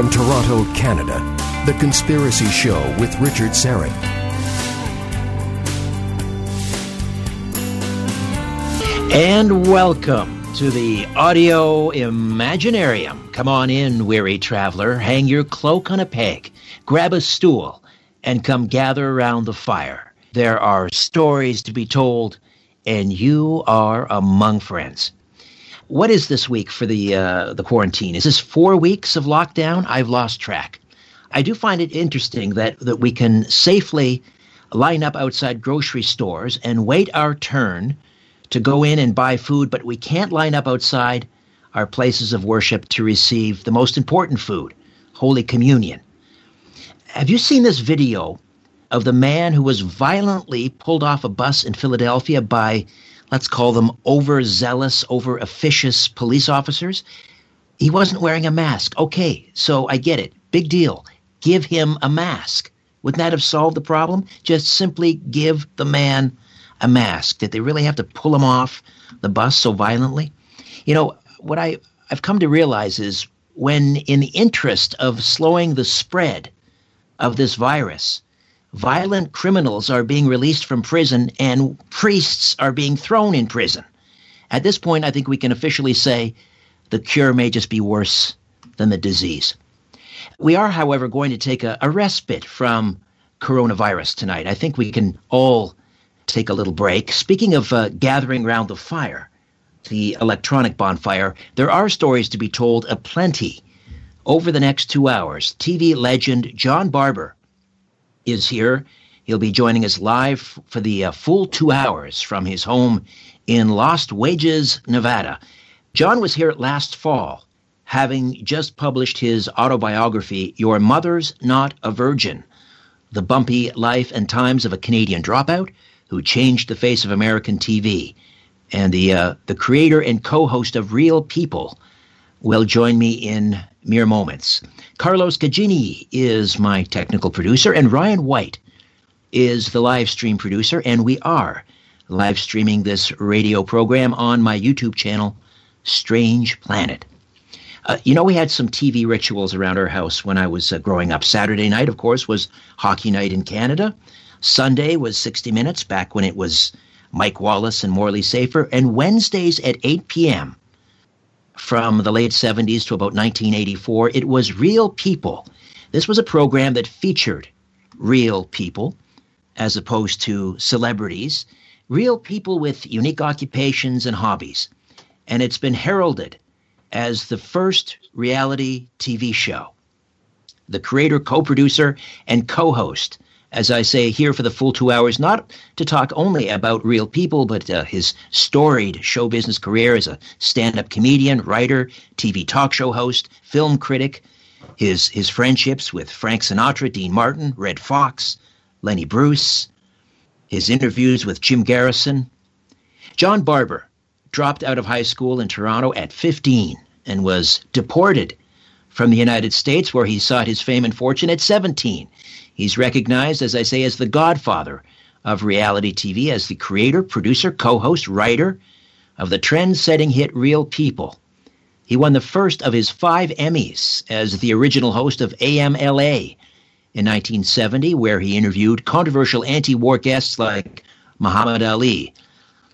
From Toronto, Canada, The Conspiracy Show with Richard Syrett. And welcome to the Audio Imaginarium. Come on in, weary traveler. Hang your cloak on a peg, grab a stool, and come gather around the fire. There are stories to be told, and you are among friends. What is this week for the uh, the quarantine? Is this four weeks of lockdown? I've lost track. I do find it interesting that that we can safely line up outside grocery stores and wait our turn to go in and buy food, but we can't line up outside our places of worship to receive the most important food, Holy Communion. Have you seen this video of the man who was violently pulled off a bus in Philadelphia by, let's call them overzealous, over officious police officers? He wasn't wearing a mask. Okay, so I get it. Big deal. Give him a mask. Wouldn't that have solved the problem? Just simply give the man a mask? Did they really have to pull him off the bus so violently? You know, what I, I've come to realize is when, in the interest of slowing the spread of this virus, violent criminals are being released from prison and priests are being thrown in prison. At this point, I think we can officially say the cure may just be worse than the disease. We are, however, going to take a, a respite from coronavirus tonight. I think we can all take a little break. Speaking of uh, gathering round the fire, the electronic bonfire, there are stories to be told aplenty. Over the next two hours, TV legend John Barbour is here. He'll be joining us live for the uh, full two hours from his home in Lost Wages, Nevada. John was here last fall, having just published his autobiography, Your Mother's Not a Virgin The Bumpy Life and Times of a Canadian Dropout, who changed the face of American TV, and the uh, the creator and co-host of Real People will join me in mere moments. Carlos Gagini is my technical producer, and Ryan White is the live stream producer, and we are live streaming this radio program on my YouTube channel, Strange Planet. Uh, you know, we had some TV rituals around our house when I was uh, growing up. Saturday night, of course, was hockey night in Canada. Sunday was 60 Minutes back when it was Mike Wallace and Morley Safer. And Wednesdays at 8 p.m. from the late 70s to about 1984, it was Real People. This was a program that featured real people as opposed to celebrities, real people with unique occupations and hobbies. And it's been heralded as the first reality TV show. The creator, co producer, and co host as I say, here for the full two hours, not to talk only about real people, but uh, his storied show business career as a stand up comedian, writer, TV talk show host, film critic, his, his friendships with Frank Sinatra, Dean Martin, Redd Foxx, Lenny Bruce, his interviews with Jim Garrison. John Barbour dropped out of high school in Toronto at 15 and was deported from the United States, where he sought his fame and fortune at 17. He's recognized, as I say, as the godfather of reality TV, as the creator, producer, co host, writer of the trend setting hit Real People. He won the first of his five Emmys as the original host of AM LA in 1970, where he interviewed controversial anti war guests like Muhammad Ali,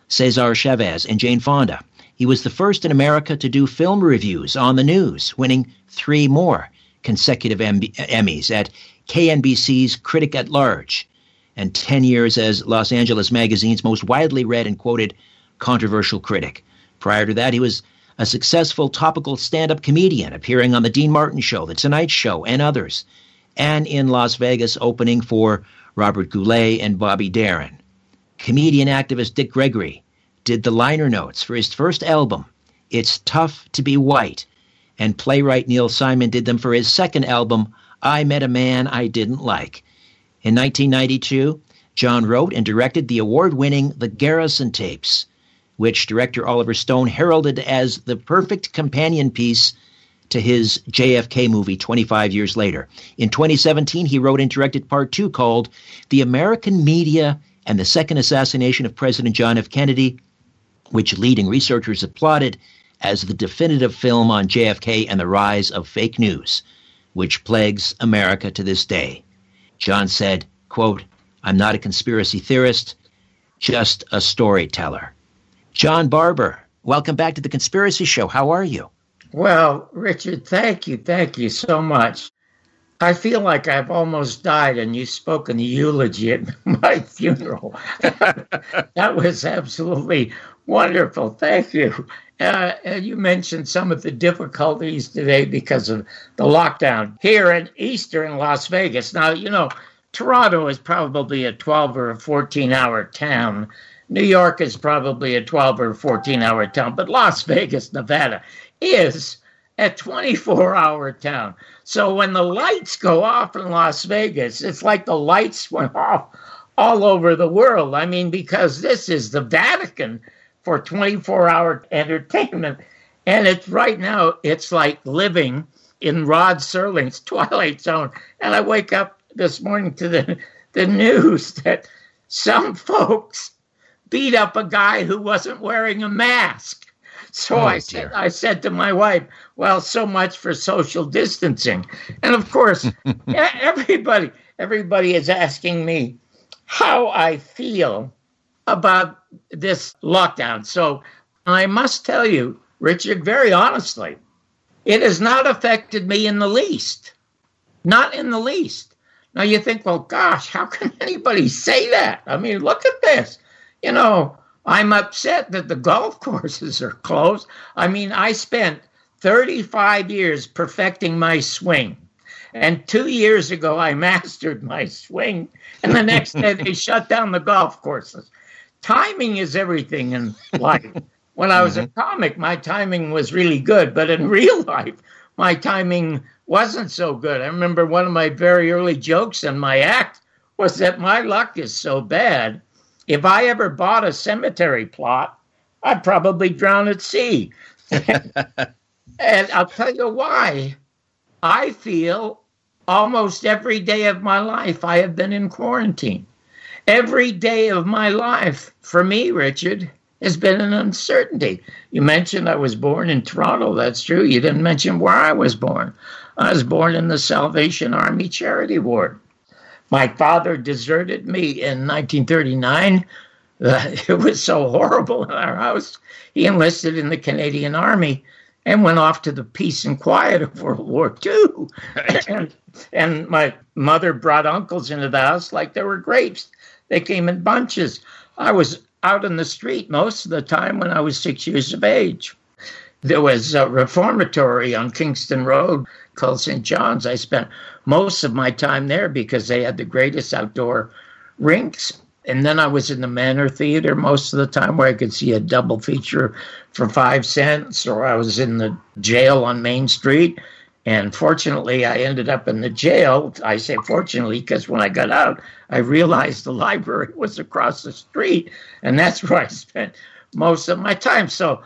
Cesar Chavez, and Jane Fonda. He was the first in America to do film reviews on the news, winning three more consecutive Emmys at KNBC's Critic at Large, and 10 years as Los Angeles Magazine's most widely read and quoted controversial critic. Prior to that, he was a successful topical stand up comedian appearing on The Dean Martin Show, The Tonight Show, and others, and in Las Vegas opening for Robert Goulet and Bobby Darin. Comedian activist Dick Gregory did the liner notes for his first album, It's Tough to Be White, and playwright Neil Simon did them for his second album, I Met a Man I Didn't Like. In 1992, John wrote and directed the award winning The Garrison Tapes, which director Oliver Stone heralded as the perfect companion piece to his JFK movie 25 years later. In 2017, he wrote and directed part two called The American Media and the Second Assassination of President John F. Kennedy, which leading researchers applauded as the definitive film on JFK and the rise of fake news. which plagues America to this day. John said, quote, I'm not a conspiracy theorist, just a storyteller. John Barbour, welcome back to the Conspiracy Show. How are you? Well, Richard, thank you. Thank you so much. I feel like I've almost died, and you spoke in the eulogy at my funeral. that was absolutely wonderful. Thank you. Uh, and you mentioned some of the difficulties today because of the lockdown here in eastern Las Vegas. Now, you know, Toronto is probably a 12 or a 14 hour town. New York is probably a 12 or 14 hour town, but Las Vegas, Nevada is a 24 hour town. So when the lights go off in Las Vegas, it's like the lights went off all over the world. I mean, because this is the Vatican for 24 hour entertainment. And it's right now, it's like living in Rod Serling's Twilight Zone. And I wake up this morning to the, the news that some folks beat up a guy who wasn't wearing a mask. So oh, I said, I said to my wife, "Well, so much for social distancing." And of course, everybody, everybody is asking me how I feel about this lockdown. So I must tell you, Richard, very honestly, it has not affected me in the least. Not in the least. Now you think, well, gosh, how can anybody say that? I mean, look at this. You know, I'm upset that the golf courses are closed. I mean, I spent 35 years perfecting my swing. And two years ago, I mastered my swing. And the next day, they shut down the golf courses. Timing is everything in life. When I was mm-hmm. a comic, my timing was really good. But in real life, my timing wasn't so good. I remember one of my very early jokes in my act was that my luck is so bad if I ever bought a cemetery plot, I'd probably drown at sea. and I'll tell you why. I feel almost every day of my life I have been in quarantine. Every day of my life, for me, Richard, has been an uncertainty. You mentioned I was born in Toronto. That's true. You didn't mention where I was born. I was born in the Salvation Army Charity Ward. My father deserted me in 1939. Uh, it was so horrible in our house. He enlisted in the Canadian Army and went off to the peace and quiet of World War II. and, and my mother brought uncles into the house like there were grapes. They came in bunches. I was out in the street most of the time when I was six years of age. There was a reformatory on Kingston Road called St. John's. I spent most of my time there because they had the greatest outdoor rinks. And then I was in the Manor Theater most of the time where I could see a double feature for five cents, or I was in the jail on Main Street. And fortunately, I ended up in the jail. I say fortunately because when I got out, I realized the library was across the street. And that's where I spent most of my time. So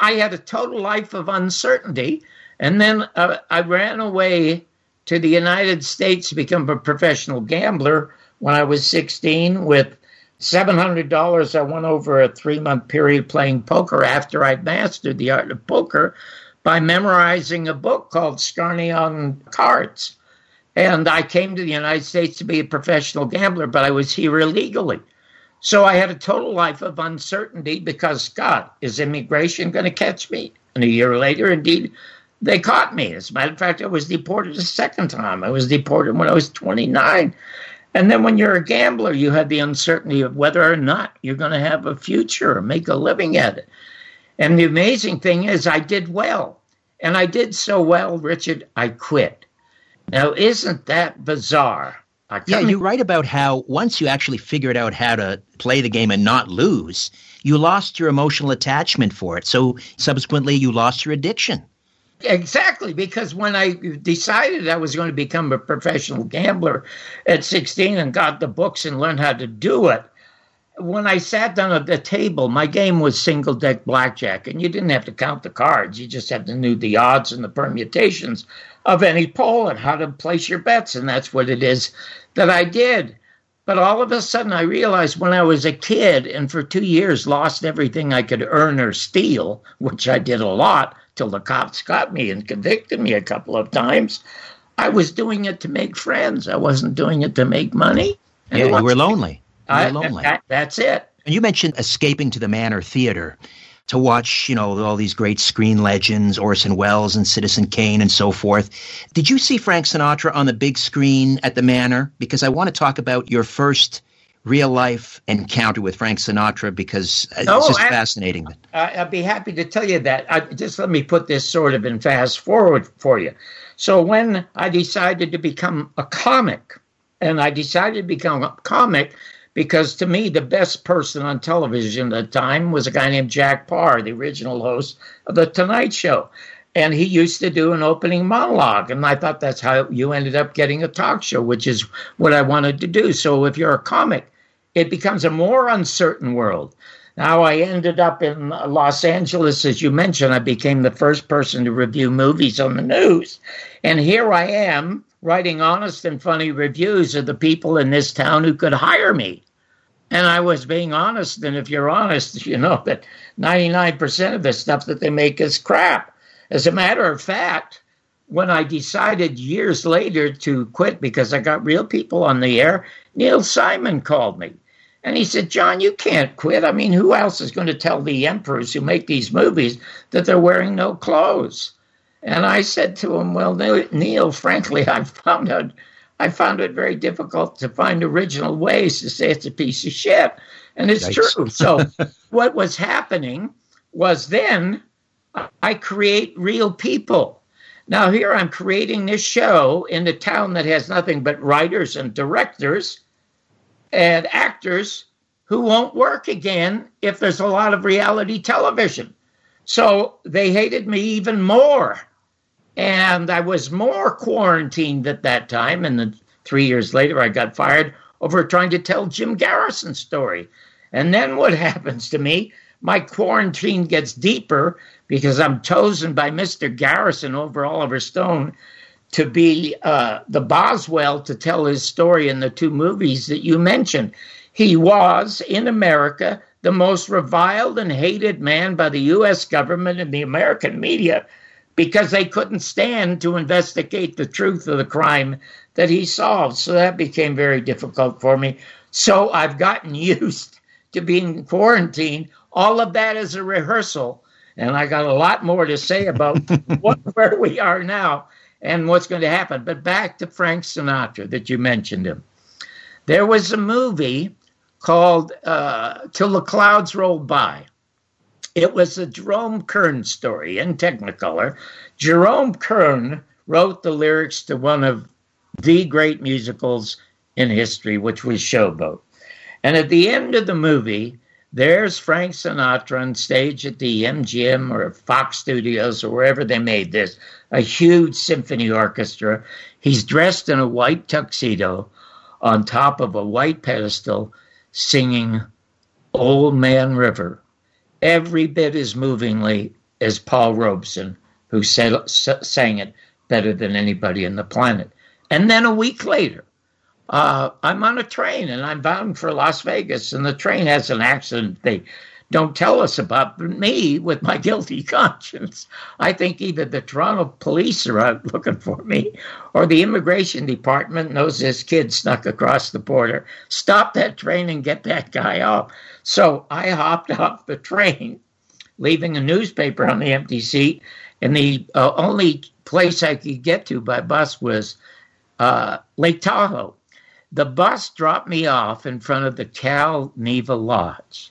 I had a total life of uncertainty. And then uh, I ran away to the United States to become a professional gambler when I was 16 with $700 I went over a three month period playing poker after I'd mastered the art of poker by memorizing a book called Scarne on Cards. And I came to the United States to be a professional gambler, but I was here illegally. So I had a total life of uncertainty because, God, is immigration going to catch me? And a year later, indeed, they caught me. As a matter of fact, I was deported a second time. I was deported when I was 29. And then when you're a gambler, you have the uncertainty of whether or not you're going to have a future or make a living at it. And the amazing thing is, I did well. And I did so well, Richard, I quit. Now, isn't that bizarre? Yeah, you write about how once you actually figured out how to play the game and not lose, you lost your emotional attachment for it. So subsequently, you lost your addiction. Exactly, because when I decided I was going to become a professional gambler at 16 and got the books and learned how to do it, when I sat down at the table, my game was single deck blackjack, and you didn't have to count the cards. You just had to know the odds and the permutations of any pull and how to place your bets. And that's what it is that I did. But all of a sudden, I realized when I was a kid and for two years lost everything I could earn or steal, which I did a lot till the cops got me and convicted me a couple of times. I was doing it to make friends. I wasn't doing it to make money. And yeah, you were lonely. You I, were lonely. That, that's it. And you mentioned escaping to the Manor Theater to watch, you know, all these great screen legends, Orson Welles and Citizen Kane and so forth. Did you see Frank Sinatra on the big screen at the Manor? Because I want to talk about your first real life encounter with Frank Sinatra because it's oh, just I, fascinating. I'd be happy to tell you that. I, just let me put this sort of in fast forward for you. So when I decided to become a comic, and I decided to become a comic because to me the best person on television at the time was a guy named Jack Paar, the original host of the Tonight Show. And he used to do an opening monologue. And I thought that's how you ended up getting a talk show, which is what I wanted to do. So if you're a comic, it becomes a more uncertain world. Now, I ended up in Los Angeles, as you mentioned. I became the first person to review movies on the news. And here I am writing honest and funny reviews of the people in this town who could hire me. And I was being honest. And if you're honest, you know that 99% of the stuff that they make is crap. As a matter of fact, when I decided years later to quit because I got real people on the air, Neil Simon called me and he said, John, you can't quit. I mean, who else is going to tell the emperors who make these movies that they're wearing no clothes? And I said to him, Well, Neil, frankly, I found out I found it very difficult to find original ways to say it's a piece of shit. And it's Yikes. true. So what was happening was then I create real people. Now here I'm creating this show in a town that has nothing but writers and directors and actors who won't work again if there's a lot of reality television. So they hated me even more. And I was more quarantined at that time. And then three years later, I got fired over trying to tell Jim Garrison's story. And then what happens to me? My quarantine gets deeper because I'm chosen by Mr. Garrison over Oliver Stone to be uh, the Boswell to tell his story in the two movies that you mentioned. He was, in America, the most reviled and hated man by the U.S. government and the American media because they couldn't stand to investigate the truth of the crime that he solved. So that became very difficult for me. So I've gotten used to being quarantined. All of that is a rehearsal. And I got a lot more to say about what, where we are now and what's going to happen. But back to Frank Sinatra that you mentioned him. There was a movie called uh, Till the Clouds Roll By. It was a Jerome Kern story in Technicolor. Jerome Kern wrote the lyrics to one of the great musicals in history, which was Showboat. And at the end of the movie, there's Frank Sinatra on stage at the MGM or Fox Studios or wherever they made this, a huge symphony orchestra. He's dressed in a white tuxedo on top of a white pedestal singing Old Man River, every bit as movingly as Paul Robeson, who said, sang it better than anybody on the planet. And then a week later, uh, I'm on a train and I'm bound for Las Vegas, and the train has an accident they don't tell us about. Me, with my guilty conscience, I think either the Toronto police are out looking for me or the immigration department knows this kid snuck across the border. Stop that train and get that guy off. So I hopped off the train, leaving a newspaper on the empty seat, and the uh, only place I could get to by bus was uh, Lake Tahoe. The bus dropped me off in front of the Cal Neva Lodge.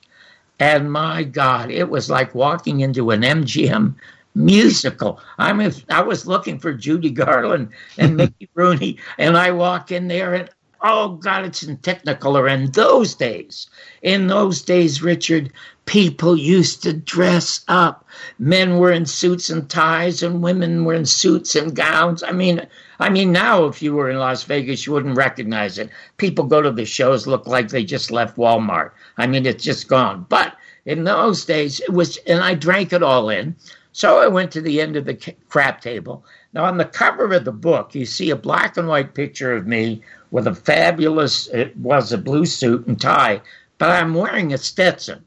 And my God, it was like walking into an MGM musical. I mean, I was looking for Judy Garland and Mickey Rooney, and I walk in there and oh God, it's in Technicolor. In those days, in those days, Richard, people used to dress up. Men were in suits and ties, and women were in suits and gowns. I mean, I mean, now if you were in Las Vegas, you wouldn't recognize it. People go to the shows look like they just left Walmart. I mean, it's just gone. But in those days, it was, and I drank it all in. So I went to the end of the crap table. Now, on the cover of the book, you see a black and white picture of me with a fabulous, it was a blue suit and tie, but I'm wearing a Stetson.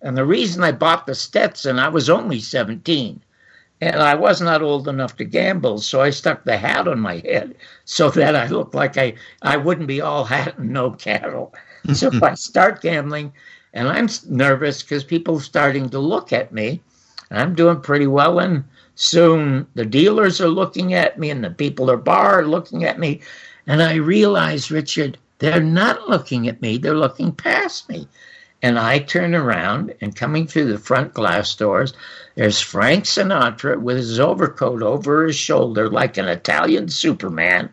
And the reason I bought the Stetson, I was only 17. And I was not old enough to gamble, so I stuck the hat on my head so that I looked like I, I wouldn't be all hat and no cattle. So if I start gambling, and I'm nervous because people are starting to look at me, I'm doing pretty well, and soon the dealers are looking at me, and the people at the bar are looking at me, and I realize, Richard, they're not looking at me; they're looking past me. And I turn around, and coming through the front glass doors, there's Frank Sinatra with his overcoat over his shoulder like an Italian Superman.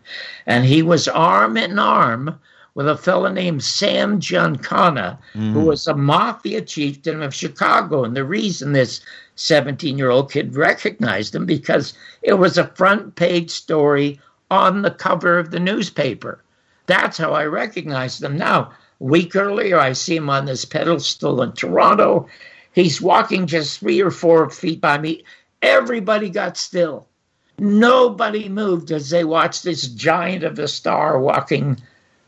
And he was arm in arm with a fellow named Sam Giancana, mm. who was a mafia chieftain of Chicago. And the reason this 17 year old kid recognized him because it was a front page story on the cover of the newspaper. That's how I recognized him. Now, week earlier, I see him on this pedestal in Toronto. He's walking just three or four feet by me. Everybody got still. Nobody moved as they watched this giant of a star walking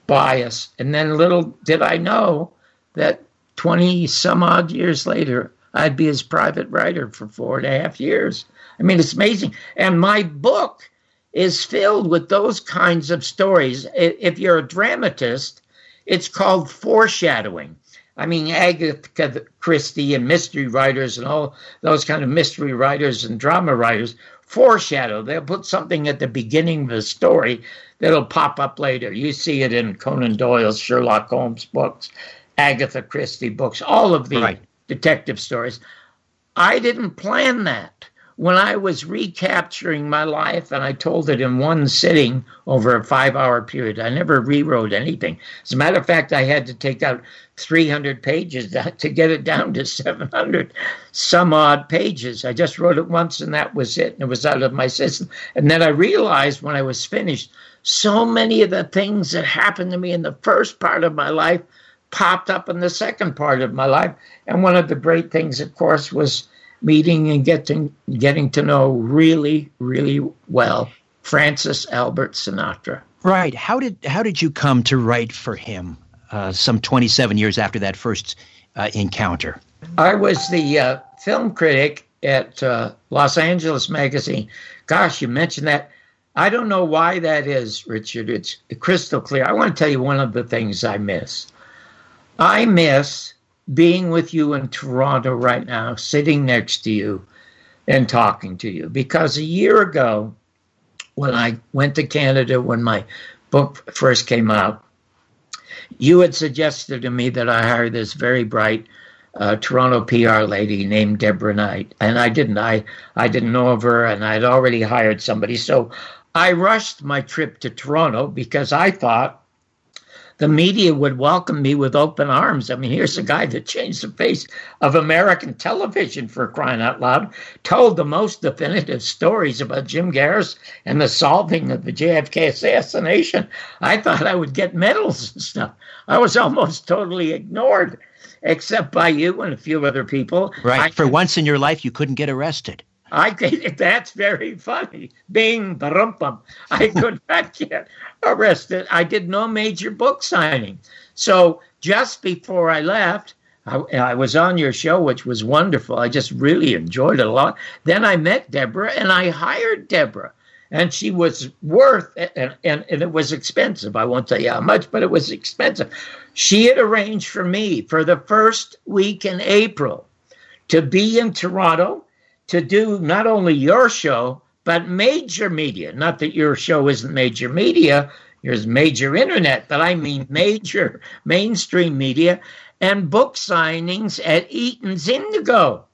by us. And then little did I know that 20 some odd years later, I'd be his private writer for four and a half years. I mean, it's amazing. And my book is filled with those kinds of stories. If you're a dramatist, it's called foreshadowing. I mean, Agatha Christie and mystery writers and all those kind of mystery writers and drama writers foreshadow. They'll put something at the beginning of the story that'll pop up later. You see it in Conan Doyle's Sherlock Holmes books, Agatha Christie books, all of the right. detective stories. I didn't plan that when I was recapturing my life, and I told it in one sitting over a five hour period, I never rewrote anything. As a matter of fact, I had to take out 300 pages to get it down to 700 some odd pages. I just wrote it once, and that was it. And it was out of my system. And then I realized when I was finished, so many of the things that happened to me in the first part of my life popped up in the second part of my life. And one of the great things, of course, was meeting and getting getting to know really really well Francis Albert Sinatra. Right. How did how did you come to write for him? Uh, some 27 years after that first uh, encounter. I was the uh, film critic at uh, Los Angeles Magazine. Gosh, you mentioned that. I don't know why that is, Richard. It's crystal clear. I want to tell you one of the things I miss. I miss being with you in Toronto right now, sitting next to you and talking to you. Because a year ago, when I went to Canada, when my book first came out, you had suggested to me that I hire this very bright uh, Toronto PR lady named Deborah Knight, and I didn't. I I didn't know of her, and I'd already hired somebody. So I rushed my trip to Toronto because I thought the media would welcome me with open arms. I mean, here's a guy that changed the face of American television for crying out loud, told the most definitive stories about Jim Garris and the solving of the JFK assassination. I thought I would get medals and stuff. I was almost totally ignored, except by you and a few other people. Right. I, for once in your life, you couldn't get arrested. I think that's very funny. Bing, barumpum. I could not get arrested. I did no major book signing. So just before I left, I, I, was on your show, which was wonderful. I just really enjoyed it a lot. Then I met Deborah and I hired Deborah. And she was worth and, and, and it was expensive. I won't tell you how much, but it was expensive. She had arranged for me for the first week in April to be in Toronto to do not only your show, but major media. Not that your show isn't major media, yours major internet, but I mean major mainstream media and book signings at Eaton's Indigo.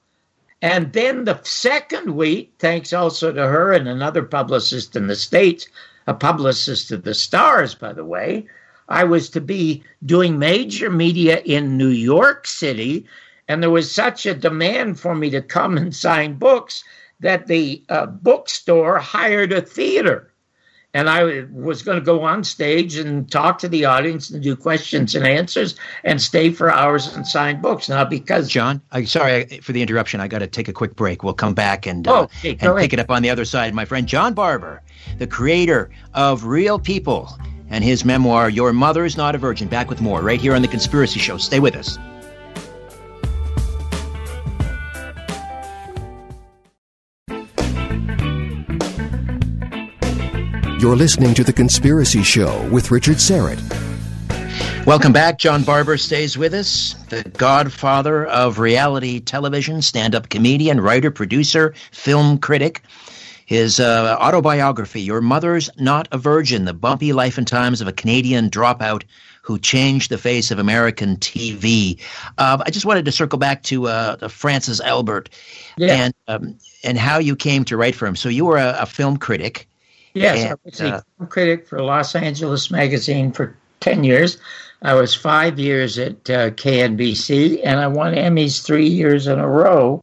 And then the second week, thanks also to her and another publicist in the States, a publicist of the stars, by the way, I was to be doing major media in New York City and there was such a demand for me to come and sign books that the uh, bookstore hired a theater. And I was going to go on stage and talk to the audience and do questions and answers and stay for hours and sign books. Now, because John, I sorry for the interruption. I got to take a quick break. We'll come back and uh, oh, and pick it up on the other side. My friend John Barbour, the creator of Real People, and his memoir "Your Mother Is Not a Virgin." Back with more right here on the Conspiracy Show. Stay with us. You're listening to The Conspiracy Show with Richard Syrett. Welcome back. John Barbour stays with us, the godfather of reality television, stand up comedian, writer, producer, film critic. His uh, autobiography, Your Mother's Not a Virgin The Bumpy Life and Times of a Canadian Dropout Who Changed the Face of American TV. Uh, I just wanted to circle back to uh, Francis Albert Yeah. and, um, and how you came to write for him. So you were a, a film critic. Yes, And, I was a uh, film critic for Los Angeles Magazine for 10 years. I was five years at uh, KNBC, and I won Emmys three years in a row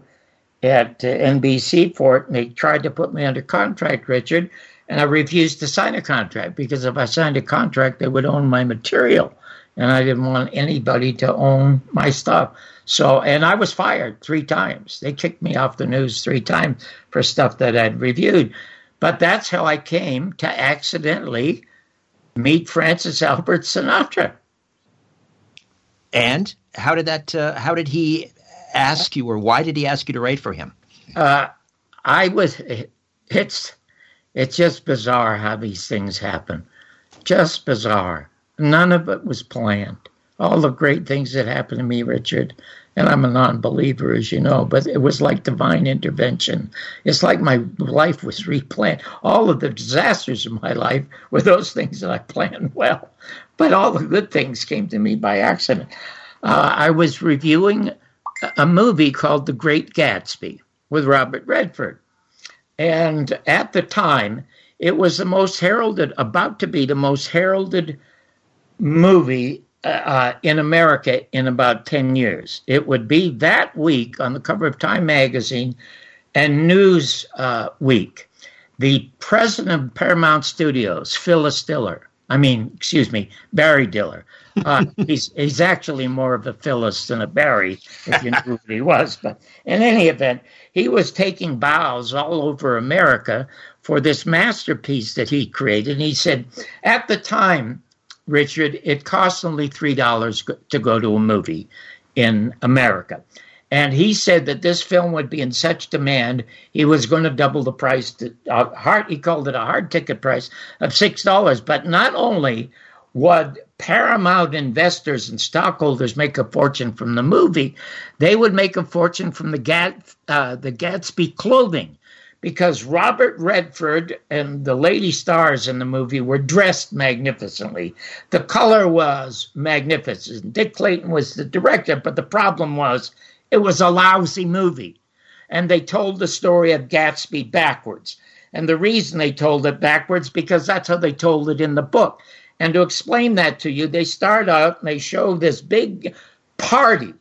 at uh, NBC for it. And they tried to put me under contract, Richard, and I refused to sign a contract because if I signed a contract, they would own my material. And I didn't want anybody to own my stuff. So, and I was fired three times. They kicked me off the news three times for stuff that I'd reviewed. But that's how I came to accidentally meet Francis Albert Sinatra. And how did that? Uh, how did he ask you, or why did he ask you to write for him? Uh, I was, it's, it's just bizarre how these things happen. Just bizarre. None of it was planned. All the great things that happened to me, Richard, and I'm a non believer, as you know, but it was like divine intervention. It's like my life was replanned. All of the disasters of my life were those things that I planned well, but all the good things came to me by accident. Uh, I was reviewing a movie called The Great Gatsby with Robert Redford. And at the time, it was the most heralded, about to be the most heralded movie uh, in America in about 10 years. It would be that week on the cover of Time magazine and News uh, Week. The president of Paramount Studios, Phyllis Diller, I mean, excuse me, Barry Diller. Uh, he's he's actually more of a Phyllis than a Barry, if you knew who he was. But in any event, he was taking bows all over America for this masterpiece that he created. And he said, at the time, Richard, it cost only three dollars to go to a movie in America. And he said that this film would be in such demand, he was going to double the price. To, uh, hard, he called it a hard ticket price of six dollars. But not only would Paramount investors and stockholders make a fortune from the movie, they would make a fortune from the Gat, uh, the Gatsby clothing, because Robert Redford and the lady stars in the movie were dressed magnificently. The color was magnificent. Dick Clayton was the director, but the problem was it was a lousy movie. And they told the story of Gatsby backwards. And the reason they told it backwards, because that's how they told it in the book. And to explain that to you, they start out and they show this big party,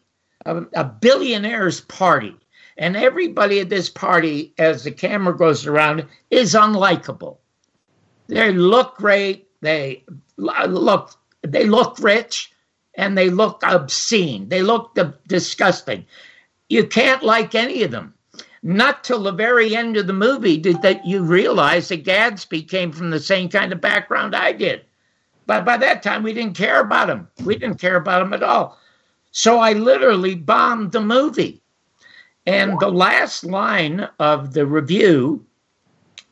a, a billionaire's party. And everybody at this party, as the camera goes around, is unlikable. They look great. They look they look rich, and they look obscene. They look di- disgusting. You can't like any of them. Not till the very end of the movie did that you realize that Gatsby came from the same kind of background I did. But by that time, we didn't care about him. We didn't care about him at all. So I literally bombed the movie. And the last line of the review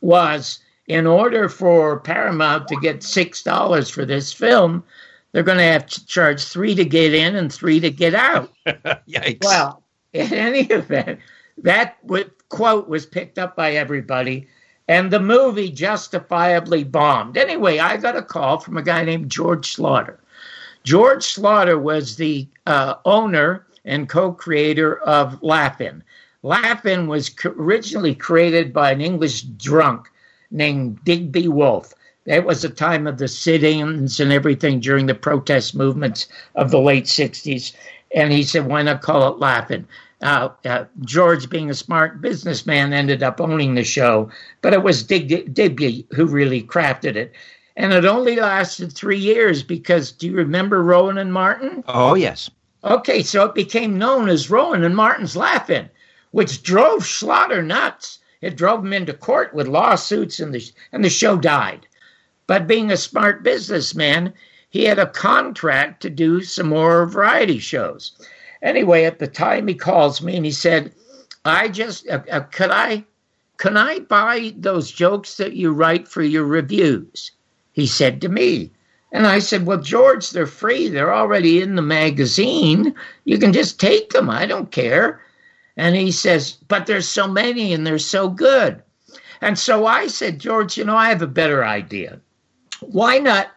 was in order for Paramount to get $6 for this film, they're going to have to charge three to get in and three to get out. Yikes! Well, in any event, that quote was picked up by everybody, and the movie justifiably bombed. Anyway, I got a call from a guy named George Schlatter. George Schlatter was the uh, owner and co-creator of Laugh-In. Laugh-In was originally created by an English drunk named Digby Wolfe. That was the time of the sit-ins and everything during the protest movements of the late 60s. And he said, why not call it Laugh-In? Uh, uh, George, being a smart businessman, ended up owning the show, but it was Dig- Digby who really crafted it. And it only lasted three years because do you remember Rowan and Martin? oh yes. Okay, so it became known as Rowan and Martin's Laugh-In, which drove Schlatter nuts. It drove him into court with lawsuits, and the and the show died. But being a smart businessman, he had a contract to do some more variety shows. Anyway, at the time he calls me and he said, "I just uh, uh, could I Can I buy those jokes that you write for your reviews? He said to me. And I said, Well, George, they're free. They're already in the magazine. You can just take them. I don't care. And he says, But there's so many and they're so good. And so I said, George, you know, I have a better idea. Why not?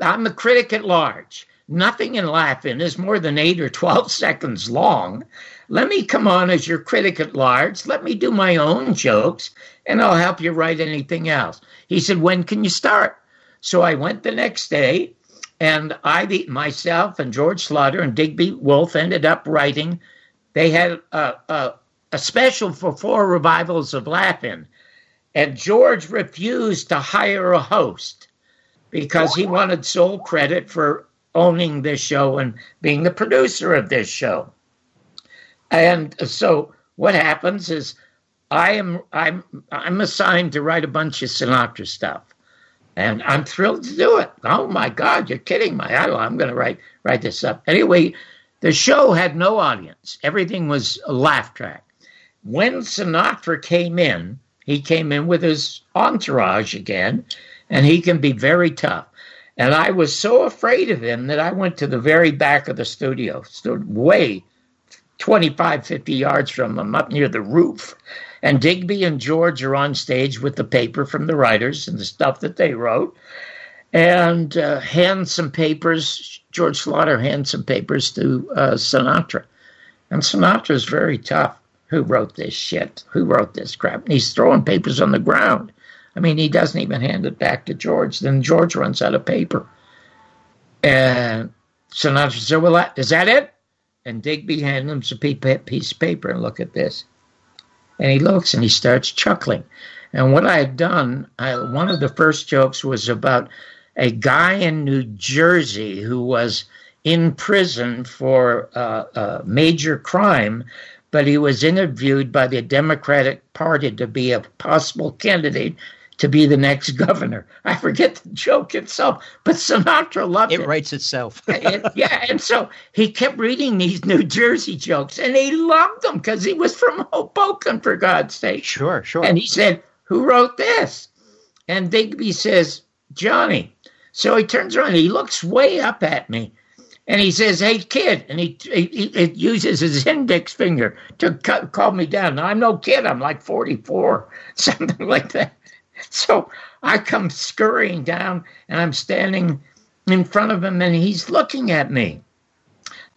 I'm a critic at large. Nothing in Laugh-In is more than eight or 12 seconds long. Let me come on as your critic at large. Let me do my own jokes, and I'll help you write anything else. He said, When can you start? So I went the next day, and I, myself, and George Schlatter and Digby Wolfe ended up writing. They had a, a, a special for four revivals of Laugh-In. And George refused to hire a host because he wanted sole credit for owning this show and being the producer of this show. And so what happens is I am I'm I'm assigned to write a bunch of Sinatra stuff. And I'm thrilled to do it. Oh my God, you're kidding me. I, I'm going to write write this up. Anyway, the show had no audience. Everything was a laugh track. When Sinatra came in, he came in with his entourage again, and he can be very tough. And I was so afraid of him that I went to the very back of the studio, stood way 25, 50 yards from him, up near the roof. And Digby and George are on stage with the paper from the writers and the stuff that they wrote, and uh, hand some papers. George Schlatter hands some papers to uh, Sinatra. And Sinatra's very tough. Who wrote this shit? Who wrote this crap? And he's throwing papers on the ground. I mean, he doesn't even hand it back to George. Then George runs out of paper. And Sinatra said, Well, is that it? And Digby hands him a piece of paper and look at this. And he looks and he starts chuckling. And what I had done, I, one of the first jokes was about a guy in New Jersey who was in prison for uh, a major crime, but he was interviewed by the Democratic Party to be a possible candidate to be the next governor. I forget the joke itself, but Sinatra loved it. It writes itself. and, yeah, and so he kept reading these New Jersey jokes, and he loved them because he was from Hoboken, for God's sake. Sure, sure. And he said, "Who wrote this?" And Digby says, "Johnny." So he turns around, he looks way up at me, and he says, "Hey, kid," and he, he, he uses his index finger to cut, call me down. Now, I'm no kid; I'm like 44, something like that. So I come scurrying down and I'm standing in front of him and he's looking at me.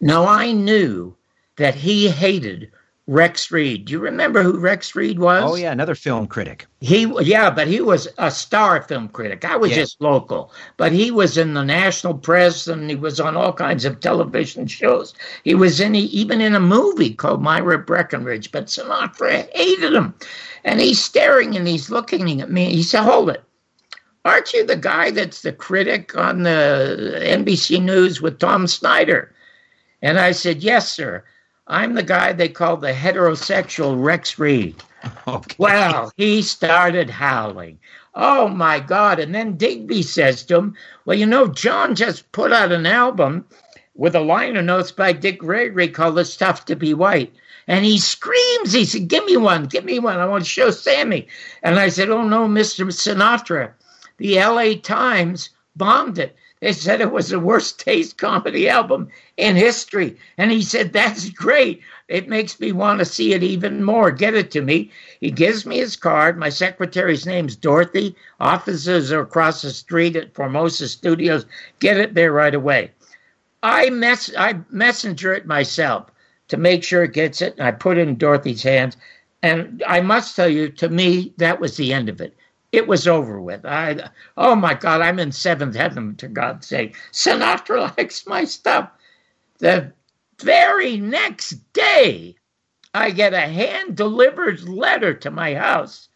Now I knew that he hated Rex Reed. Do you remember who Rex Reed was? Oh yeah, another film critic. He yeah, but he was a star film critic. I was Yeah. just local, but he was in the national press and he was on all kinds of television shows. He was in even in a movie called Myra Breckinridge. But Sinatra hated him, and he's staring and he's looking at me. He said, "Hold it." Aren't you the guy that's the critic on the NBC News with Tom Snyder? And I said, Yes, sir. I'm the guy they call the heterosexual Rex Reed. Okay. Well, he started howling. Oh my God. And then Digby says to him, Well, you know, John just put out an album with a liner notes by Dick Gregory called It's Tough to Be White. And he screams, he said, Give me one, give me one. I want to show Sammy. And I said, Oh no, Mr. Sinatra. The LA Times bombed it. They said it was the worst taste comedy album in history. And he said, That's great. It makes me want to see it even more. Get it to me. He gives me his card. My secretary's name's Dorothy. Offices are across the street at Formosa Studios. Get it there right away. I mess I messenger it myself to make sure it gets it. And I put it in Dorothy's hands. And I must tell you, to me, that was the end of it. It was over with. I oh my God, I'm in seventh heaven to God's sake. Sinatra likes my stuff. The very next day, I get a hand delivered letter to my house,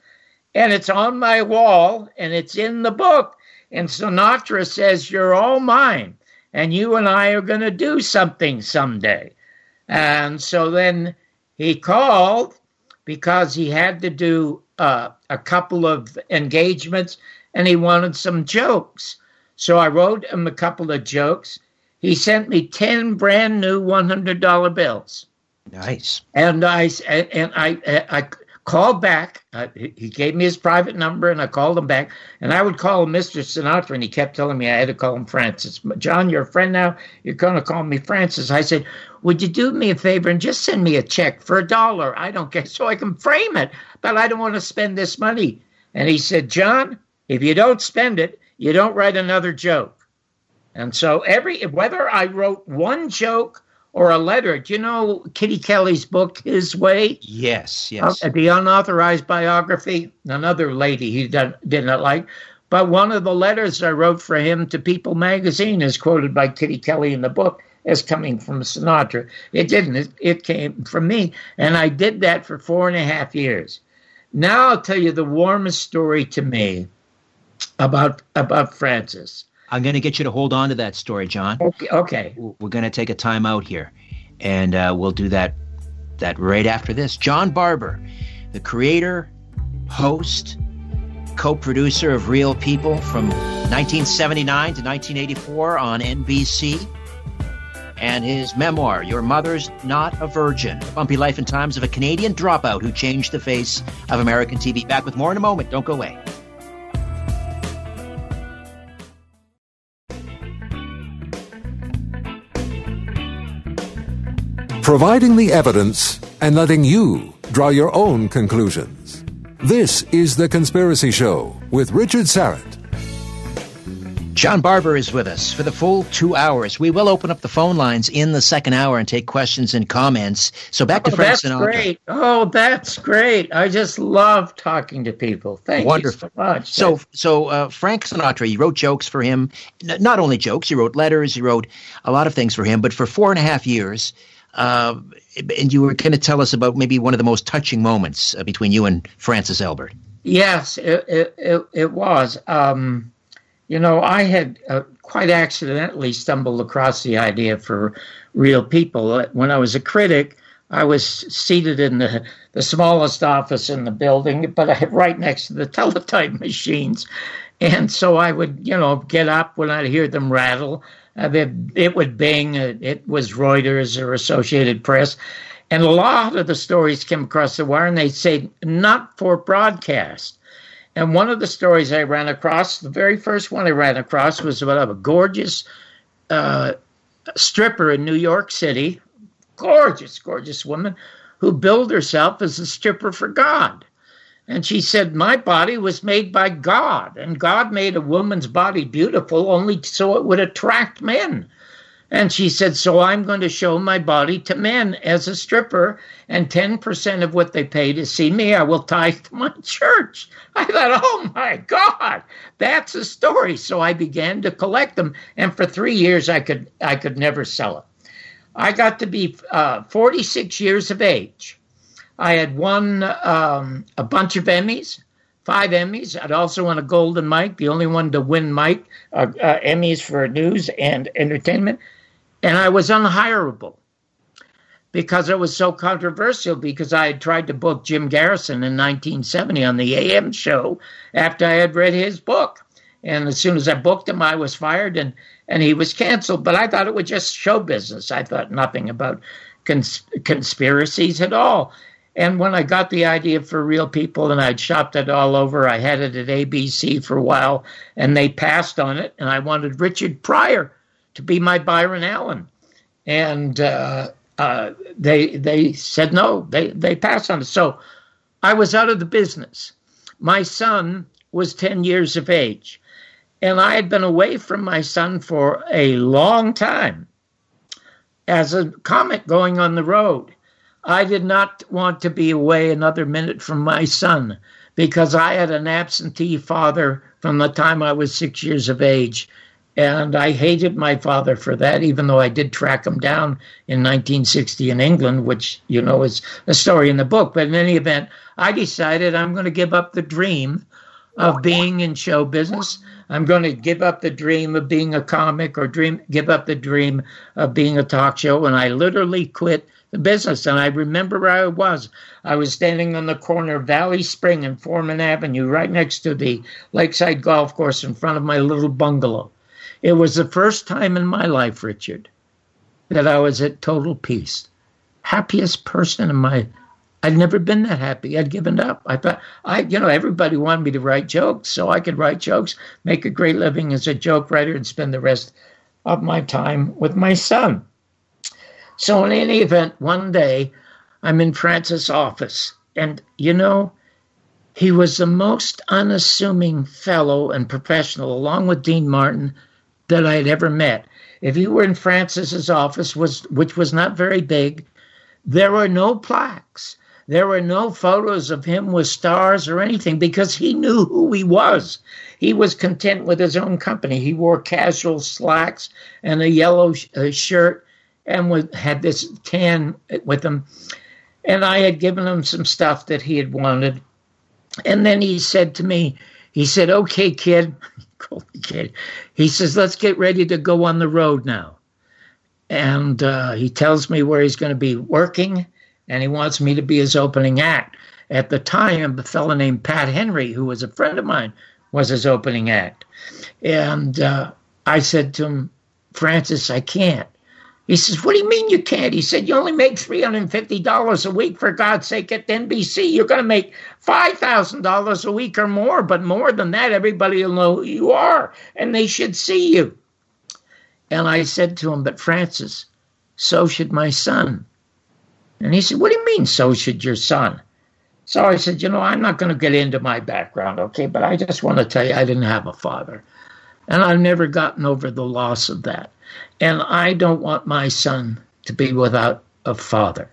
and it's on my wall, and it's in the book. And Sinatra says, You're all mine, and you and I are going to do something someday. And so then he called because he had to do uh, a couple of engagements and he wanted some jokes. So I wrote him a couple of jokes. He sent me 10 brand new $100 bills Nice. and I and I I called back. Uh, he gave me his private number, and I called him back. And I would call him Mr. Sinatra, and he kept telling me I had to call him Francis. John, you're a friend now. You're going to call me Francis. I said, Would you do me a favor and just send me a check for a dollar? I don't care, so I can frame it, but I don't want to spend this money. And he said, John, if you don't spend it, you don't write another joke. And so every whether I wrote one joke or a letter. Do you know Kitty Kelley's book, His Way? Yes, yes. Uh, the unauthorized biography. Another lady he did, didn't like. But one of the letters I wrote for him to People magazine is quoted by Kitty Kelley in the book as coming from Sinatra. It didn't, it, it came from me. And I did that for four and a half years. Now I'll tell you the warmest story to me about about Francis. I'm going to get you to hold on to that story, John. Okay. okay. We're going to take a time out here, and uh, we'll do that that right after this. John Barbour, the creator, host, co-producer of Real People from 1979 to 1984 on NBC. And his memoir, Your Mother's Not a Virgin The Bumpy Life and Times of a Canadian Dropout Who Changed the Face of American TV. Back with more in a moment. Don't go away. providing the evidence and letting you draw your own conclusions. This is The Conspiracy Show with Richard Syrett. John Barbour is with us for the full two hours. We will open up the phone lines in the second hour and take questions and comments. So back to oh, Frank that's Sinatra. great. Oh, that's great. I just love talking to people. Thank Wonderful. you so much. So, so uh, Frank Sinatra, you wrote jokes for him. N- not only jokes, you wrote letters, you wrote a lot of things for him. But for four and a half years, uh, and you were going to tell us about maybe one of the most touching moments uh, between you and Francis Albert. Yes, it, it, it, it was. Um, you know, I had uh, quite accidentally stumbled across the idea for real people. When I was a critic, I was seated in the, the smallest office in the building, but I, right next to the teletype machines. And so I would, you know, get up when I'd hear them rattle uh, it, it would bing. Uh, it was Reuters or Associated Press. And a lot of the stories came across the wire and they'd say, not for broadcast. And one of the stories I ran across, the very first one I ran across, was about a gorgeous uh, stripper in New York City, gorgeous, gorgeous woman, who billed herself as a stripper for God. And she said, My body was made by God, and God made a woman's body beautiful only so it would attract men. And she said, So I'm going to show my body to men as a stripper, and 10% of what they pay to see me, I will tithe to my church. I thought, Oh my God, that's a story. So I began to collect them, and for three years, I could, I could never sell it. I got to be uh, 46 years of age I had won um, a bunch of Emmys, five Emmys. I'd also won a Golden Mike, the only one to win Mike uh, uh, Emmys for news and entertainment. And I was unhirable because it was so controversial because I had tried to book Jim Garrison in 1970 on the AM show after I had read his book. And as soon as I booked him, I was fired and, and he was canceled. But I thought it was just show business. I thought nothing about cons- conspiracies at all. And when I got the idea for Real People and I'd shopped it all over, I had it at ABC for a while and they passed on it. And I wanted Richard Pryor to be my Byron Allen. And uh, uh, they they said no, they, they passed on it. So I was out of the business. My son was 10 years of age. And I had been away from my son for a long time as a comic going on the road. I did not want to be away another minute from my son because I had an absentee father from the time I was six years of age. And I hated my father for that, even though I did track him down in 1960 in England, which, you know, is a story in the book. But in any event, I decided I'm going to give up the dream of being in show business. I'm going to give up the dream of being a comic or dream give up the dream of being a talk show. And I literally quit the business. And I remember where I was. I was standing on the corner of Valley Spring and Forman Avenue, right next to the Lakeside Golf Course in front of my little bungalow. It was the first time in my life, Richard, that I was at total peace. Happiest person in my I'd never been that happy. I'd given up. I thought I, you know, everybody wanted me to write jokes, so I could write jokes, make a great living as a joke writer, and spend the rest of my time with my son. So in any event, one day I'm in Francis' office, and you know, he was the most unassuming fellow and professional, along with Dean Martin, that I had ever met. If you were in Francis's office, was which was not very big, there were no plaques. There were no photos of him with stars or anything because he knew who he was. He was content with his own company. He wore casual slacks and a yellow sh- shirt and was, had this tan with him. And I had given him some stuff that he had wanted. And then he said to me, he said, okay, kid, kid. He says, let's get ready to go on the road now. And uh, he tells me where he's going to be working, and he wants me to be his opening act. At the time, a fellow named Pat Henry, who was a friend of mine, was his opening act. And uh, I said to him, Francis, I can't. He says, What do you mean you can't? He said, You only make $350 a week. For God's sake, at NBC, you're going to make $5,000 a week or more. But more than that, everybody will know who you are and they should see you. And I said to him, But Francis, so should my son. And he said, What do you mean, so should your son? So I said, You know, I'm not going to get into my background, okay? But I just want to tell you, I didn't have a father. And I've never gotten over the loss of that. And I don't want my son to be without a father.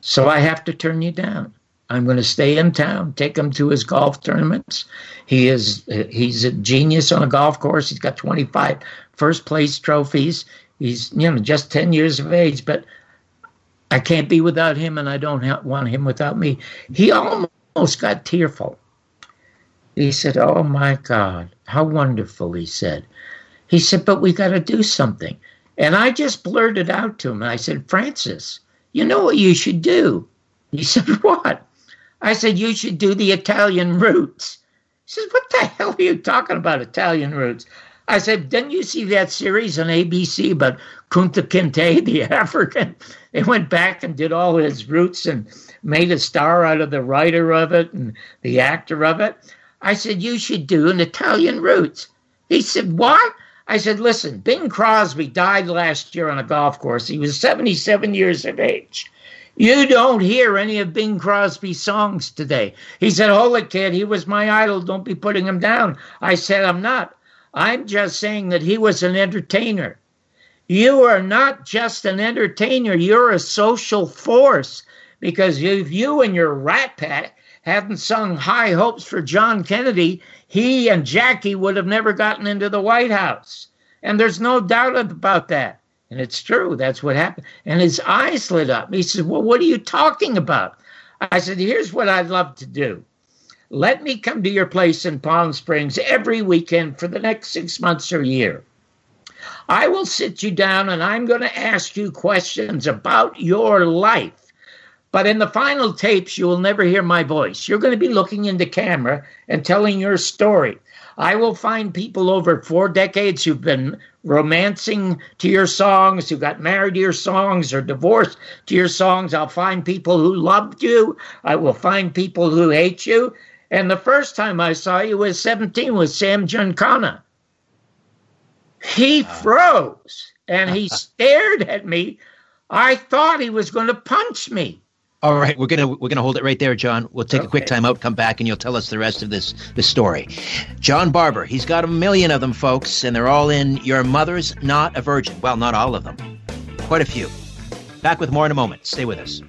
So I have to turn you down. I'm going to stay in town, take him to his golf tournaments. He is he's a genius on a golf course. He's got 25 first place trophies. He's you know just 10 years of age, but I can't be without him, and I don't want him without me. He almost got tearful. He said, "Oh my God, how wonderful!" He said. He said, "But we got to do something." And I just blurted out to him. I said, "Francis, you know what you should do?" He said, "What?" I said, "You should do the Italian roots." He says, "What the hell are you talking about, Italian roots?" I said, didn't you see that series on ABC about Kunta Kinte, the African? They went back and did all his roots and made a star out of the writer of it and the actor of it. I said, you should do an Italian roots. He said, what? I said, listen, Bing Crosby died last year on a golf course. He was 77 years of age. You don't hear any of Bing Crosby's songs today. He said, Hold it, kid. He was my idol. Don't be putting him down. I said, I'm not. I'm just saying that he was an entertainer. You are not just an entertainer, you're a social force. Because if you and your rat pack hadn't sung high hopes for John Kennedy, he and Jackie would have never gotten into the White House. And there's no doubt about that. And it's true, that's what happened. And his eyes lit up. He said, Well, what are you talking about? I said, Here's what I'd love to do. Let me come to your place in Palm Springs every weekend for the next six months or year. I will sit you down and I'm going to ask you questions about your life. But in the final tapes, you will never hear my voice. You're going to be looking into camera and telling your story. I will find people over four decades who've been romancing to your songs, who got married to your songs or divorced to your songs. I'll find people who loved you. I will find people who hate you. And the first time I saw you was 17 with Sam Giancana. He froze and he stared at me. I thought he was going to punch me. All right, we're gonna we're gonna hold it right there, John. We'll take okay. a quick time out, come back, and you'll tell us the rest of this this story. John Barbour, he's got a million of them, folks, and they're all in "Your Mother's Not a Virgin." Well, not all of them, quite a few. Back with more in a moment. Stay with us.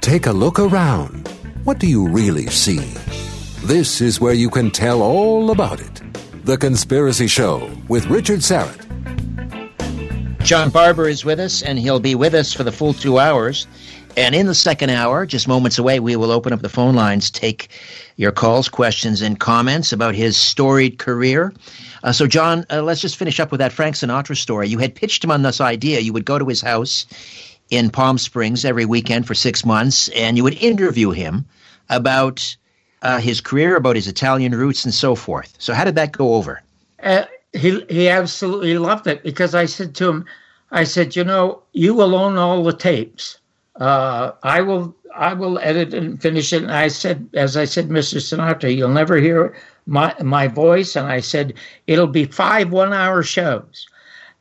Take a look around. What do you really see? This is where you can tell all about it. The Conspiracy Show with Richard Syrett. John Barbour is with us, and he'll be with us for the full two hours. And in the second hour, just moments away, we will open up the phone lines, take your calls, questions, and comments about his storied career. Uh, so, John, uh, let's just finish up with that Frank Sinatra story. You had pitched him on this idea. You would go to his house in Palm Springs every weekend for six months, and you would interview him about uh, his career, about his Italian roots, and so forth. So, how did that go over? Uh, he he absolutely loved it because I said to him, I said, you know, you will own all the tapes. Uh, I will I will edit and finish it. And I said, as I said, Mr. Sinatra, you'll never hear my my voice. And I said, it'll be five one hour shows,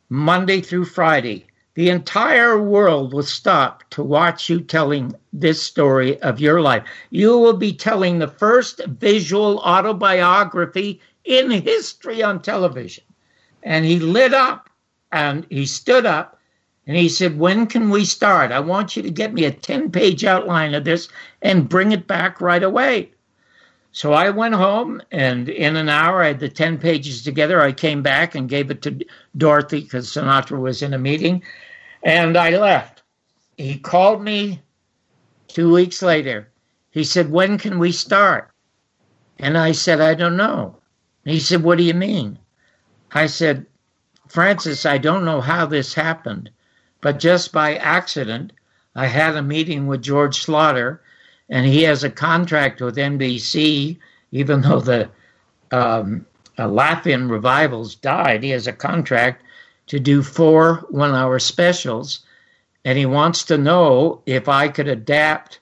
Monday through Friday. The entire world will stop to watch you telling this story of your life. You will be telling the first visual autobiography in history on television. And he lit up and he stood up and he said, When can we start? I want you to get me a 10 page outline of this and bring it back right away. So I went home, and in an hour, I had the 10 pages together. I came back and gave it to Dorothy because Sinatra was in a meeting, and I left. He called me two weeks later. He said, When can we start? And I said, I don't know. he said, What do you mean? I said, Francis, I don't know how this happened, but just by accident, I had a meeting with George Schlatter, and he has a contract with NBC, even though the um, uh, revivals died. He has a contract to do four one-hour specials, and he wants to know if I could adapt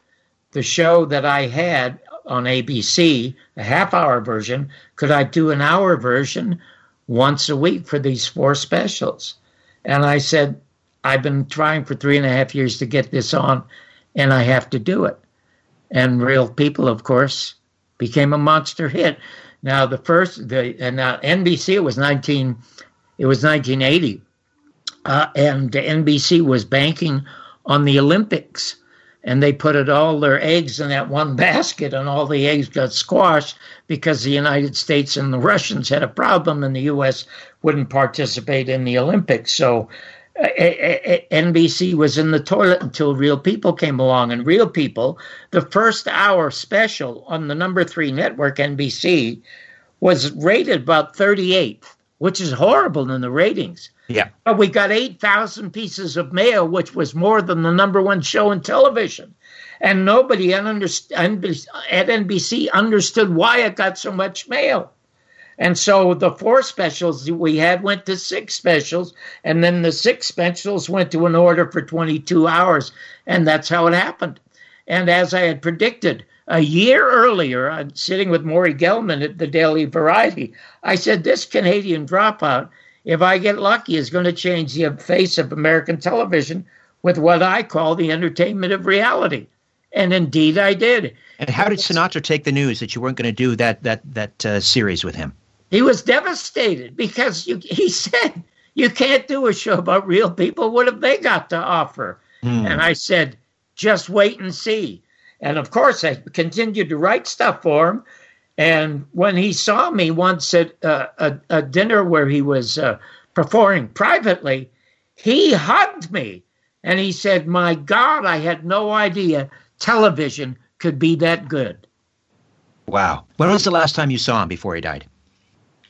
the show that I had on ABC, a half-hour version. Could I do an hour version once a week for these four specials? And I said, I've been trying for three and a half years to get this on, and I have to do it and Real People, of course, became a monster hit. Now the first, the and now NBC it was nineteen, it was nineteen eighty, uh, and NBC was banking on the Olympics, and they put it all their eggs in that one basket, and all the eggs got squashed because the United States and the Russians had a problem, and the U.S. wouldn't participate in the Olympics. So uh, uh, uh, NBC was in the toilet until Real People came along. And Real People, the first hour special on the number three network, NBC, was rated about 38th, which is horrible in the ratings. Yeah. But we got 8,000 pieces of mail, which was more than the number one show in television. And nobody at NBC understood why it got so much mail. And so the four specials we had went to six specials, and then the six specials went to an order for 22 hours. And that's how it happened. And as I had predicted, a year earlier, I'm sitting with Maury Gelman at the Daily Variety. I said, This Canadian dropout, if I get lucky, is going to change the face of American television with what I call the entertainment of reality. And indeed, I did. And how did Sinatra take the news that you weren't going to do that that that uh, series with him? He was devastated because you, he said, You can't do a show about real people. What have they got to offer? Mm. And I said, Just wait and see. And of course, I continued to write stuff for him. And when he saw me once at uh, a, a, dinner where he was uh, performing privately, he hugged me and he said, My God, I had no idea television could be that good. Wow. When was the last time you saw him before he died?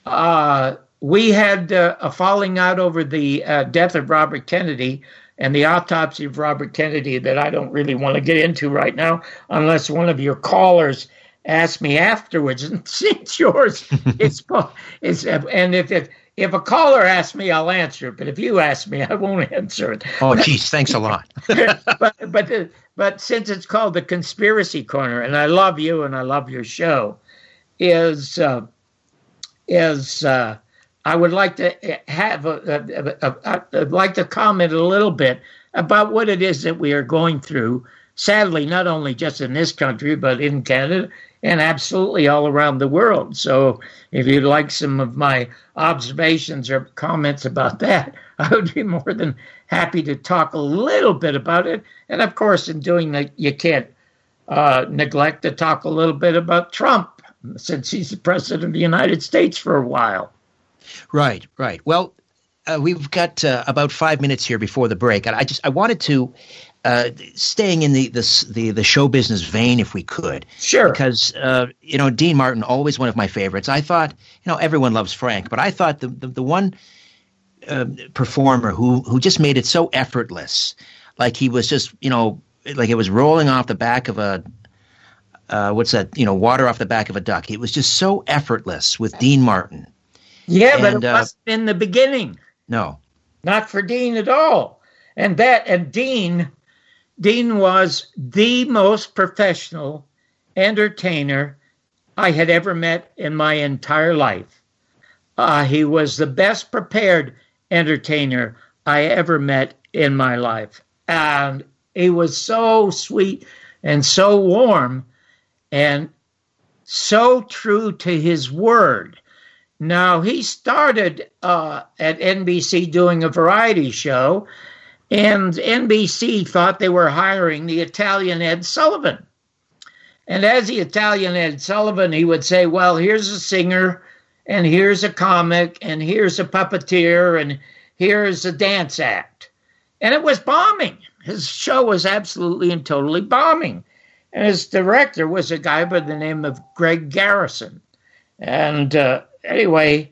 uh, we had uh, a falling out over the uh, death of Robert Kennedy and the autopsy of Robert Kennedy that I don't really want to get into right now, unless one of your callers asks me afterwards. And since yours is, is and if it, if a caller asks me, I'll answer it. But if you ask me, I won't answer it. Oh, geez, thanks a lot. but but uh, but since it's called the Conspiracy Corner, and I love you and I love your show, is uh, is uh, I would like to have a, a, a, a, like to comment a little bit about what it is that we are going through. Sadly, not only just in this country, but in Canada and absolutely all around the world. So, if you'd like some of my observations or comments about that, I would be more than happy to talk a little bit about it. And of course, in doing that, you can't uh, neglect to talk a little bit about Trump since he's the president of the United States for a while. Right, right. Well, uh, we've got uh, about five minutes here before the break, and I just I wanted to. Uh, staying in the, the the the show business vein, if we could, sure. Because uh, you know Dean Martin, always one of my favorites. I thought you know everyone loves Frank, but I thought the the, the one uh, performer who who just made it so effortless, like he was just you know like it was rolling off the back of a uh, what's that? You know, water off the back of a duck. It was just so effortless with Dean Martin. Yeah, and, but it uh, wasn't in the beginning. No, not for Dean at all. And that and Dean, Dean was the most professional entertainer I had ever met in my entire life. Uh, he was the best prepared entertainer I ever met in my life. And he was so sweet and so warm and so true to his word. Now, he started uh, at NBC doing a variety show, and NBC thought they were hiring the Italian Ed Sullivan. And as the Italian Ed Sullivan, he would say, Well, here's a singer, and here's a comic, and here's a puppeteer, and here's a dance act. And it was bombing. His show was absolutely and totally bombing. And his director was a guy by the name of Greg Garrison. And uh, anyway,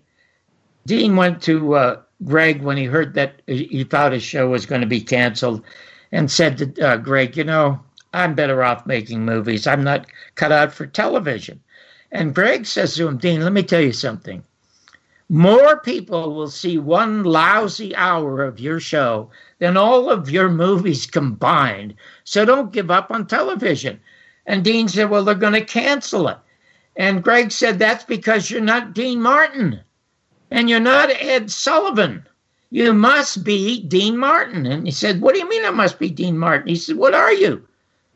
Dean went to uh, Greg when he heard that he thought his show was going to be canceled and said to uh, Greg, You know, I'm better off making movies. I'm not cut out for television. And Greg says to him, Dean, let me tell you something. More people will see one lousy hour of your show than all of your movies combined. So don't give up on television. And Dean said, Well, they're going to cancel it. And Greg said, That's because you're not Dean Martin and you're not Ed Sullivan. You must be Dean Martin. And he said, What do you mean I must be Dean Martin? He said, What are you?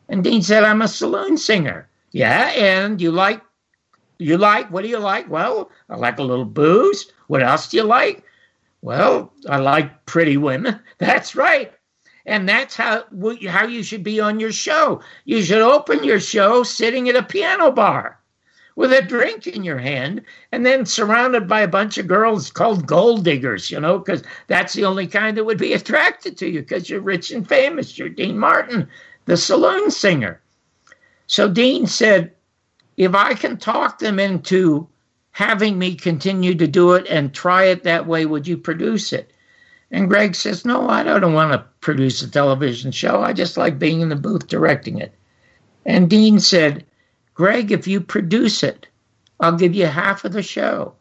And Dean said, I'm a saloon singer. Yeah, and you like, you like, what do you like? Well, I like a little booze. What else do you like? Well, I like pretty women. That's right. And that's how how you should be on your show. You should open your show sitting at a piano bar with a drink in your hand and then surrounded by a bunch of girls called gold diggers, you know, because that's the only kind that would be attracted to you because you're rich and famous. You're Dean Martin the saloon singer. So Dean said, if I can talk them into having me continue to do it and try it that way, would you produce it? And Greg says, No, I don't want to produce a television show. I just like being in the booth directing it. And Dean said, Greg, if you produce it, I'll give you half of the show.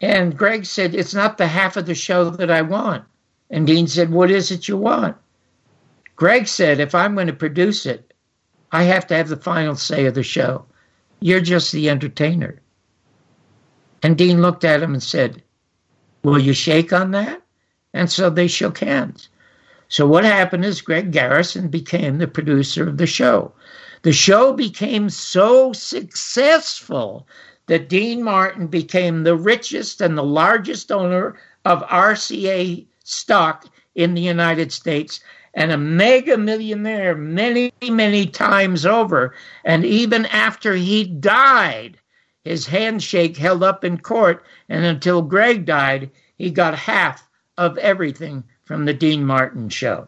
And Greg said, It's not the half of the show that I want. And Dean said, What is it you want? Greg said, if I'm going to produce it, I have to have the final say of the show. You're just the entertainer. And Dean looked at him and said, Will you shake on that? And so they shook hands. So what happened is Greg Garrison became the producer of the show. The show became so successful that Dean Martin became the richest and the largest owner of RCA stock in the United States and a mega millionaire many, many times over. And even after he died, his handshake held up in court. And until Greg died, he got half of everything from the Dean Martin show.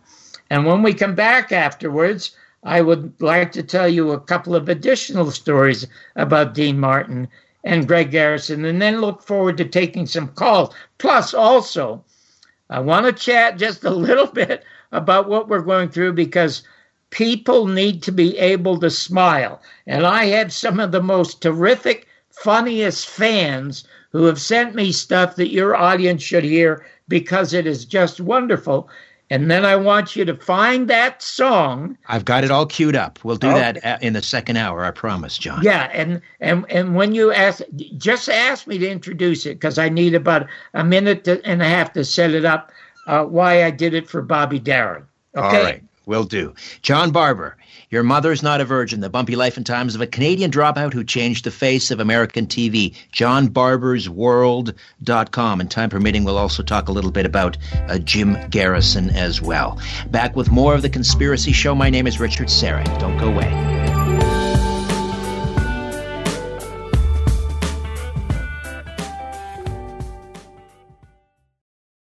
And when we come back afterwards, I would like to tell you a couple of additional stories about Dean Martin and Greg Garrison, and then look forward to taking some calls. Plus, also, I want to chat just a little bit about what we're going through because people need to be able to smile. And I have some of the most terrific, funniest fans who have sent me stuff that your audience should hear because it is just wonderful. And then I want you to find that song. I've got it all queued up. We'll do okay. that in the second hour, I promise, John. Yeah, and and and when you ask, just ask me to introduce it because I need about a minute to, and a half to set it up uh, why I did it for Bobby Darin. Okay? All right, will do. John Barbour, Your Mother's Not a Virgin, the bumpy life and times of a Canadian dropout who changed the face of American TV. JohnBarboursWorld.com. And time permitting, we'll also talk a little bit about uh, Jim Garrison as well. Back with more of The Conspiracy Show. My name is Richard Syrett. Don't go away.